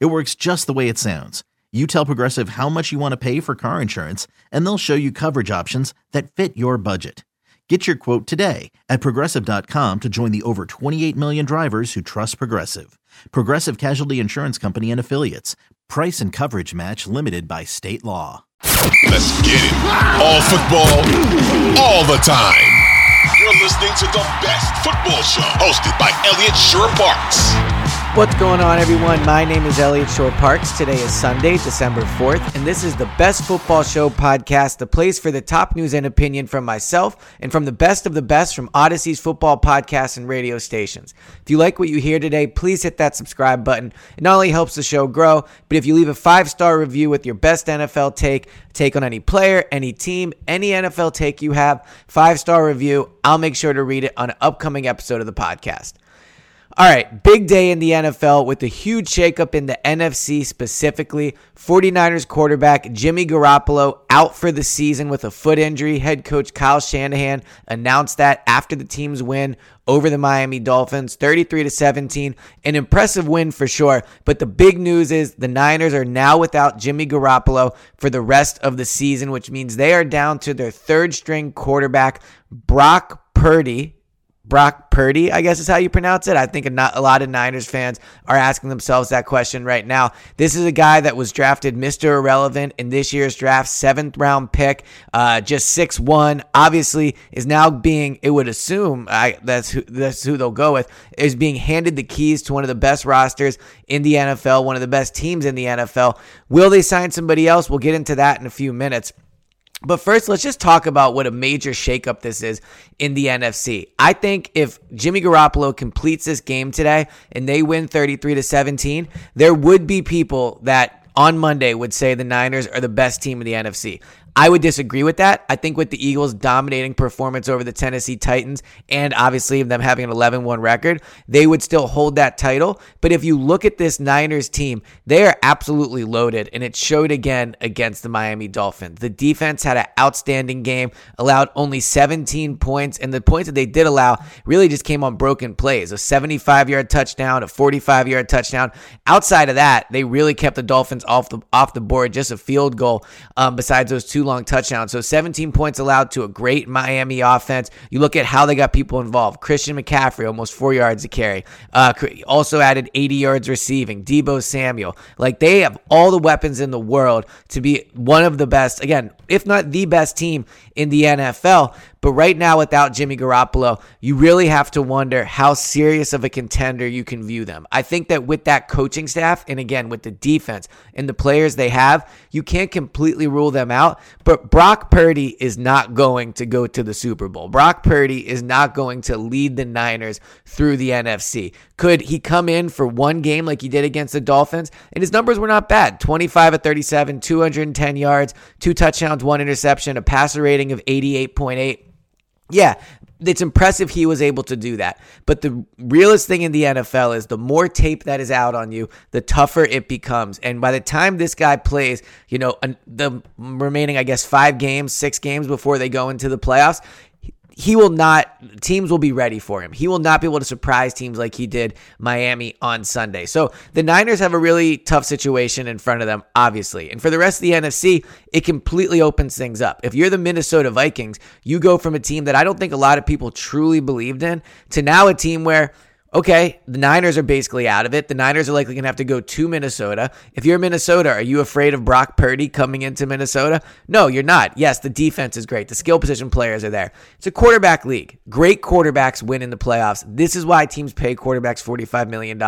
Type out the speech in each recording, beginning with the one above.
It works just the way it sounds. You tell Progressive how much you want to pay for car insurance, and they'll show you coverage options that fit your budget. Get your quote today at progressive.com to join the over 28 million drivers who trust Progressive. Progressive Casualty Insurance Company and Affiliates. Price and coverage match limited by state law. Let's get it. All football, all the time. You're listening to the best football show hosted by Elliot Shorr-Parks. What's going on, everyone? My name is Elliot Shorr-Parks. Today is Sunday, December 4th, and this is the Best Football Show podcast, the place for the top news and opinion from myself and from the best of the best from Audacy's football podcasts and radio stations. If you like what you hear today, please hit that subscribe button. It not only helps the show grow, but if you leave a five star review with your best NFL take, take on any player, any team, any NFL take you have, five star review, I'll make sure to read it on an upcoming episode of the podcast. All right, big day in the NFL with a huge shakeup in the NFC specifically. 49ers quarterback Jimmy Garoppolo out for the season with a foot injury. Head coach Kyle Shanahan announced that after the team's win over the Miami Dolphins, 33 to 17. An impressive win for sure, but the big news is the Niners are now without Jimmy Garoppolo for the rest of the season, which means they are down to their third string quarterback Brock Purdy Brock Purdy, I guess is how you pronounce it. I think a, not, a lot of Niners fans are asking themselves that question right now. This is a guy that was drafted Mr. Irrelevant in this year's draft, seventh round pick, uh, just six one. Obviously, is now being, it would assume I, that's who that's who they'll go with, is being handed the keys to one of the best rosters in the NFL, one of the best teams in the NFL. Will they sign somebody else? We'll get into that in a few minutes. But first, let's just talk about what a major shakeup this is in the NFC. I think if Jimmy Garoppolo completes this game today and they win 33 to 17, there would be people that on Monday would say the Niners are the best team in the NFC. I would disagree with that. I think with the Eagles' dominating performance over the Tennessee Titans and obviously them having an 11 1 record, they would still hold that title. But if you look at this Niners team, they are absolutely loaded, and it showed again against the Miami Dolphins. The defense had an outstanding game, allowed only 17 points, and the points that they did allow really just came on broken plays a 75 yard touchdown, a 45 yard touchdown. Outside of that, they really kept the Dolphins off the, off the board, just a field goal um, besides those two long touchdowns. So 17 points allowed to a great Miami offense. You look at how they got people involved. Christian McCaffrey, almost four yards to carry. Uh, also added 80 yards receiving. Deebo Samuel. Like they have all the weapons in the world to be one of the best, again, if not the best team in the NFL. But right now, without Jimmy Garoppolo, you really have to wonder how serious of a contender you can view them. I think that with that coaching staff, and again, with the defense and the players they have, you can't completely rule them out. But Brock Purdy is not going to go to the Super Bowl. Brock Purdy is not going to lead the Niners through the NFC. Could he come in for one game like he did against the Dolphins? And his numbers were not bad 25 at 37, 210 yards, two touchdowns, one interception, a passer rating of 88.8 yeah, it's impressive he was able to do that. But the realest thing in the NFL is the more tape that is out on you, the tougher it becomes. And by the time this guy plays, you know, the remaining, I guess, five games, six games before they go into the playoffs, he will not teams will be ready for him. He will not be able to surprise teams like he did Miami on Sunday. So the Niners have a really tough situation in front of them, obviously. And for the rest of the NFC, it completely opens things up. If you're the Minnesota Vikings, you go from a team that I don't think a lot of people truly believed in to now a team where okay, the Niners are basically out of it. The Niners are likely going to have to go to Minnesota. If you're Minnesota, are you afraid of Brock Purdy coming into Minnesota? No, you're not. Yes, the defense is great. The skill position players are there. It's a quarterback league. Great quarterbacks win in the playoffs. This is why teams pay quarterbacks $45 million.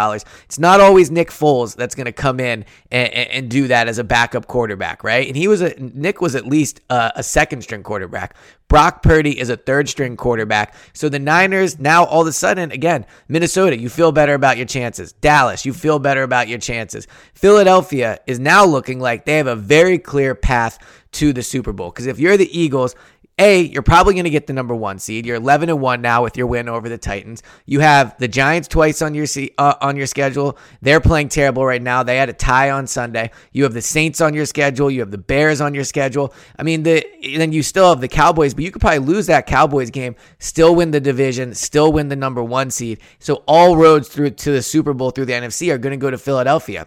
It's not always Nick Foles that's going to come in and, and, do that as a backup quarterback, right? And he was a, Nick was at least a, a second string quarterback. Brock Purdy is a third string quarterback. So the Niners now all of a sudden, again, Minnesota, you feel better about your chances. Dallas, you feel better about your chances. Philadelphia is now looking like they have a very clear path to the Super Bowl. Because if you're the Eagles, a, you're probably going to get the number one seed. You're 11 and one now with your win over the Titans. You have the Giants twice on your uh, on your schedule. They're playing terrible right now. They had a tie on Sunday. You have the Saints on your schedule. You have the Bears on your schedule. I mean, the then you still have the Cowboys, but you could probably lose that Cowboys game, still win the division, still win the number one seed. So all roads through to the Super Bowl through the NFC are going to go to Philadelphia.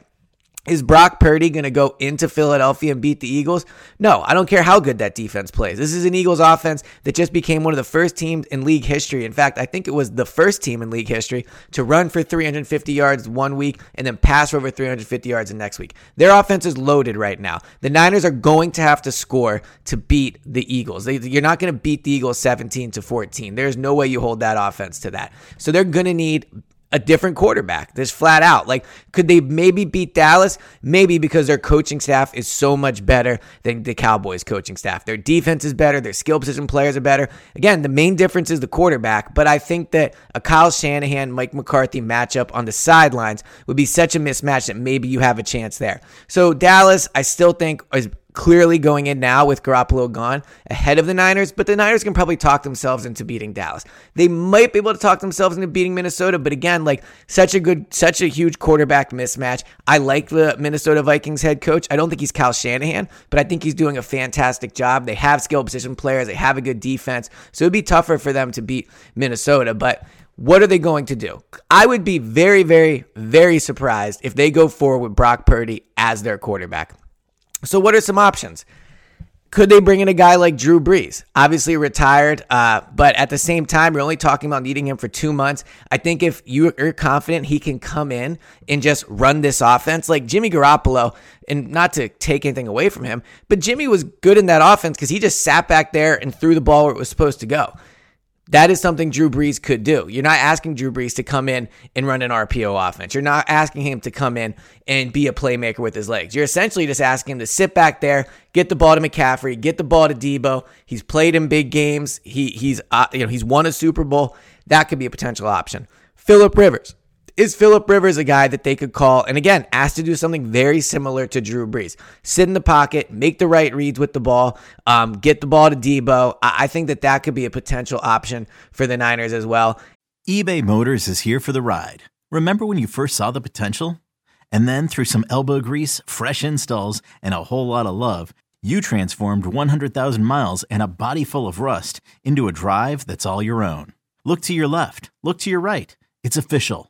Is Brock Purdy going to go into Philadelphia and beat the Eagles? No, I don't care how good that defense plays. This is an Eagles offense that just became one of the first teams in league history. In fact, I think it was the first team in league history to run for 350 yards one week and then pass for over 350 yards the next week. Their offense is loaded right now. The Niners are going to have to score to beat the Eagles. You're not going to beat the Eagles 17 to 14. There's no way you hold that offense to that. So they're going to need a different quarterback. This flat out. Like, could they maybe beat Dallas? Maybe because their coaching staff is so much better than the Cowboys coaching staff. Their defense is better. Their skill position players are better. Again, the main difference is the quarterback, but I think that a Kyle Shanahan, Mike McCarthy matchup on the sidelines would be such a mismatch that maybe you have a chance there. So, Dallas, I still think is clearly going in now with Garoppolo gone ahead of the Niners, but the Niners can probably talk themselves into beating Dallas. They might be able to talk themselves into beating Minnesota, but again, like such a good, such a huge quarterback mismatch. I like the Minnesota Vikings head coach. I don't think he's Kyle Shanahan, but I think he's doing a fantastic job. They have skill position players, they have a good defense, so it'd be tougher for them to beat Minnesota, but what are they going to do? I would be very, very, very surprised if they go forward with Brock Purdy as their quarterback. So, what are some options? Could they bring in a guy like Drew Brees? Obviously retired, uh, but at the same time, you're only talking about needing him for two months. I think if you're confident he can come in and just run this offense, like Jimmy Garoppolo, and not to take anything away from him, but Jimmy was good in that offense because he just sat back there and threw the ball where it was supposed to go. That is something Drew Brees could do. You're not asking Drew Brees to come in and run an RPO offense. You're not asking him to come in and be a playmaker with his legs. You're essentially just asking him to sit back there, get the ball to McCaffrey, get the ball to Deebo. He's played in big games. He he's uh, you know he's won a Super Bowl. That could be a potential option. Philip Rivers. Is Philip Rivers a guy that they could call and again asked to do something very similar to Drew Brees? Sit in the pocket, make the right reads with the ball, um, get the ball to Deebo. I-, I think that that could be a potential option for the Niners as well. eBay Motors is here for the ride. Remember when you first saw the potential? And then through some elbow grease, fresh installs, and a whole lot of love, you transformed 100,000 miles and a body full of rust into a drive that's all your own. Look to your left, look to your right. It's official.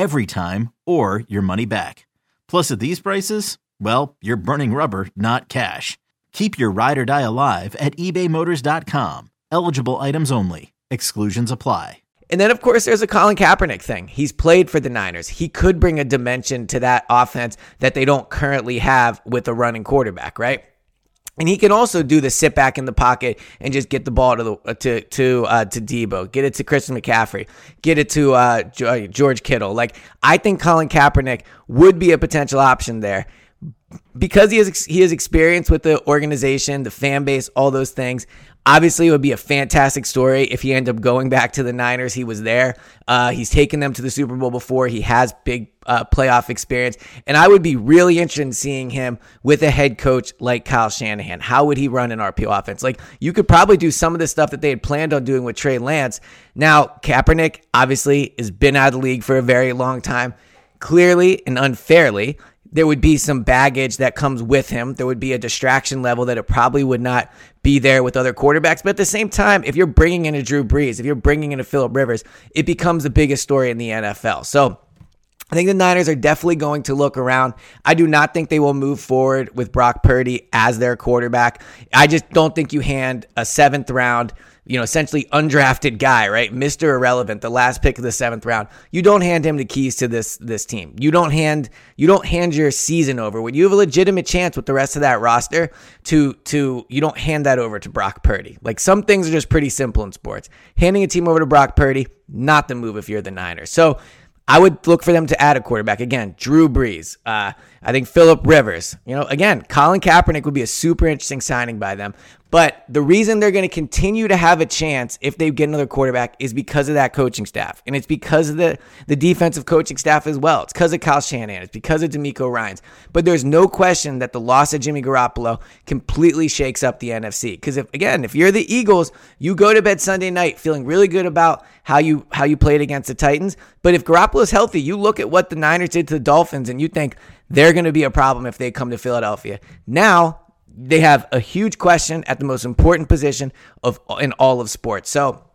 every time, or your money back. Plus, at these prices, well, you're burning rubber, not cash. Keep your ride or die alive at ebaymotors.com. Eligible items only. Exclusions apply. And then, of course, there's a Colin Kaepernick thing. He's played for the Niners. He could bring a dimension to that offense that they don't currently have with a running quarterback, right? And he can also do the sit back in the pocket and just get the ball to the uh, to to uh, to Deebo, get it to Christian McCaffrey, get it to uh, uh, George Kittle. Like I think Colin Kaepernick would be a potential option there because he has he has experience with the organization, the fan base, all those things. Obviously, it would be a fantastic story if he ended up going back to the Niners. He was there. Uh, he's taken them to the Super Bowl before. He has big uh, playoff experience. And I would be really interested in seeing him with a head coach like Kyle Shanahan. How would he run an RPO offense? Like, you could probably do some of the stuff that they had planned on doing with Trey Lance. Now, Kaepernick obviously has been out of the league for a very long time. Clearly and unfairly, there would be some baggage that comes with him. There would be a distraction level that it probably would not be there with other quarterbacks. But at the same time, if you're bringing in a Drew Brees, if you're bringing in a Philip Rivers, it becomes the biggest story in the NFL. So I think the Niners are definitely going to look around. I do not think they will move forward with Brock Purdy as their quarterback. I just don't think you hand a seventh round, you know, essentially undrafted guy, right? Mr. Irrelevant, the last pick of the seventh round. You don't hand him the keys to this this team. You don't hand you don't hand your season over. When you have a legitimate chance with the rest of that roster to to you don't hand that over to Brock Purdy. Like some things are just pretty simple in sports. Handing a team over to Brock Purdy, not the move if you're the Niners. So I would look for them to add a quarterback. Again, Drew Brees. Uh, I think Philip Rivers. You know, again, Colin Kaepernick would be a super interesting signing by them. But the reason they're going to continue to have a chance if they get another quarterback is because of that coaching staff. And it's because of the, the defensive coaching staff as well. It's because of Kyle Shanahan. It's because of DeMeco Ryans. But there's no question that the loss of Jimmy Garoppolo completely shakes up the NFC. Because if again, if you're the Eagles, you go to bed Sunday night feeling really good about how you how you played against the Titans. But if Garoppolo's healthy, you look at what the Niners did to the Dolphins and you think they're going to be a problem if they come to Philadelphia. Now they have a huge question at the most important position of in all of sports. So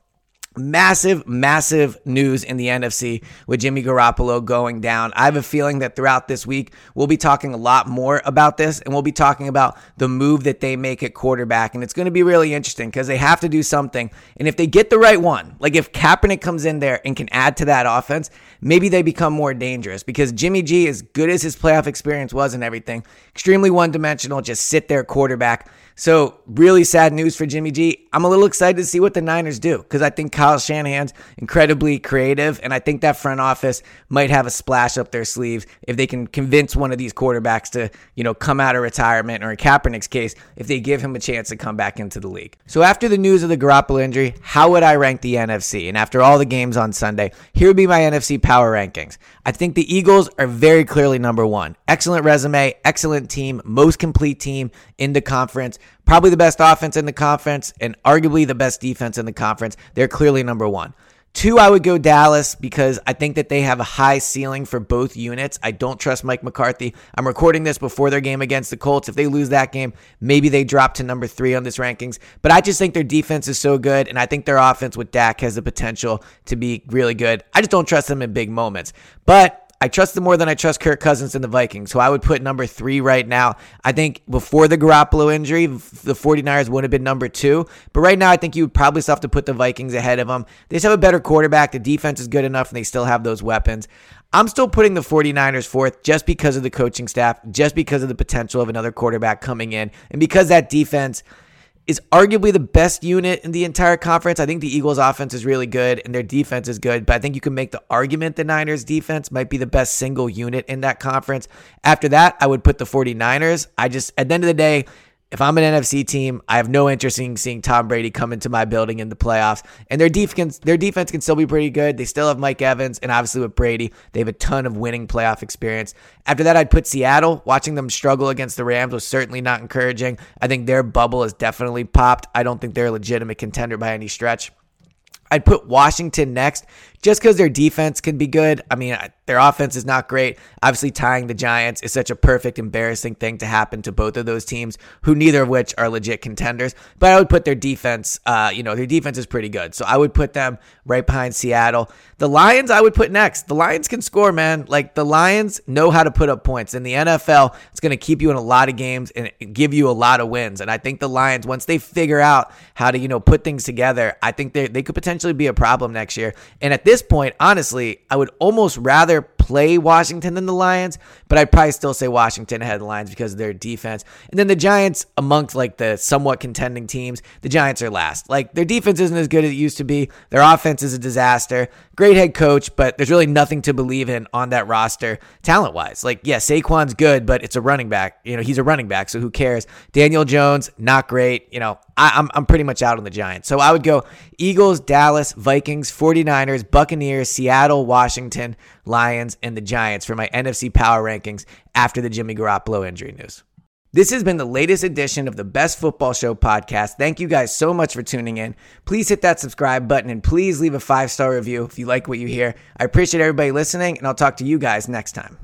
Massive, massive news in the NFC with Jimmy Garoppolo going down. I have a feeling that throughout this week, we'll be talking a lot more about this and we'll be talking about the move that they make at quarterback. And it's going to be really interesting because they have to do something. And if they get the right one, like if Kaepernick comes in there and can add to that offense, maybe they become more dangerous because Jimmy G, as good as his playoff experience was and everything, extremely one dimensional, just sit there quarterback. So, really sad news for Jimmy G. I'm a little excited to see what the Niners do because I think Kyle Shanahan's incredibly creative, and I think that front office might have a splash up their sleeves if they can convince one of these quarterbacks to, you know, come out of retirement, or in Kaepernick's case, if they give him a chance to come back into the league. So, after the news of the Garoppolo injury, how would I rank the NFC? And after all the games on Sunday, here would be my NFC power rankings. I think the Eagles are very clearly number one. Excellent resume, excellent team, most complete team in the conference probably the best offense in the conference and arguably the best defense in the conference. They're clearly number one. Two, I would go Dallas because I think that they have a high ceiling for both units. I don't trust Mike McCarthy. I'm recording this before their game against the Colts. If they lose that game, maybe they drop to number three on this rankings. But I just think their defense is so good, and I think their offense with Dak has the potential to be really good. I just don't trust them in big moments. But I trust them more than I trust Kirk Cousins and the Vikings. So I would put number three right now. I think before the Garoppolo injury, the 49ers would have been number two. But right now, I think you would probably still have to put the Vikings ahead of them. They just have a better quarterback. The defense is good enough, and they still have those weapons. I'm still putting the 49ers fourth just because of the coaching staff, just because of the potential of another quarterback coming in, and because that defense – is arguably the best unit in the entire conference. I think the Eagles' offense is really good and their defense is good, but I think you can make the argument the Niners' defense might be the best single unit in that conference. After that, I would put the 49ers. I just, at the end of the day, if I'm an NFC team, I have no interest in seeing Tom Brady come into my building in the playoffs. And their defense, their defense can still be pretty good. They still have Mike Evans, and obviously with Brady, they have a ton of winning playoff experience. After that, I'd put Seattle. Watching them struggle against the Rams was certainly not encouraging. I think their bubble has definitely popped. I don't think they're a legitimate contender by any stretch. I'd put Washington next just because their defense can be good. I mean, their offense is not great. Obviously, tying the Giants is such a perfect, embarrassing thing to happen to both of those teams, who neither of which are legit contenders. But I would put their defense, uh, you know, their defense is pretty good. So I would put them right behind Seattle. The Lions, I would put next. The Lions can score, man. Like the Lions know how to put up points. In the NFL, it's going to keep you in a lot of games and give you a lot of wins. And I think the Lions, once they figure out how to, you know, put things together, I think they they could potentially be a problem next year. And at this point, honestly, I would almost rather play Washington than the Lions, but I'd probably still say Washington ahead of the Lions because of their defense. And then the Giants, amongst like the somewhat contending teams, the Giants are last. Like their defense isn't as good as it used to be. Their offense is a disaster. Great head coach, but there's really nothing to believe in on that roster talent wise. Like, yeah, Saquon's good, but it's a running back. You know, he's a running back, so who cares? Daniel Jones, not great. You know, I, I'm, I'm pretty much out on the Giants. So I would go Eagles, Dallas, Vikings, 49ers, Buccaneers, Seattle, Washington, Lions, and the Giants for my NFC power rankings after the Jimmy Garoppolo injury news. This has been the latest edition of the Best Football Show podcast. Thank you guys so much for tuning in. Please hit that subscribe button and please leave a five star review if you like what you hear. I appreciate everybody listening, and I'll talk to you guys next time.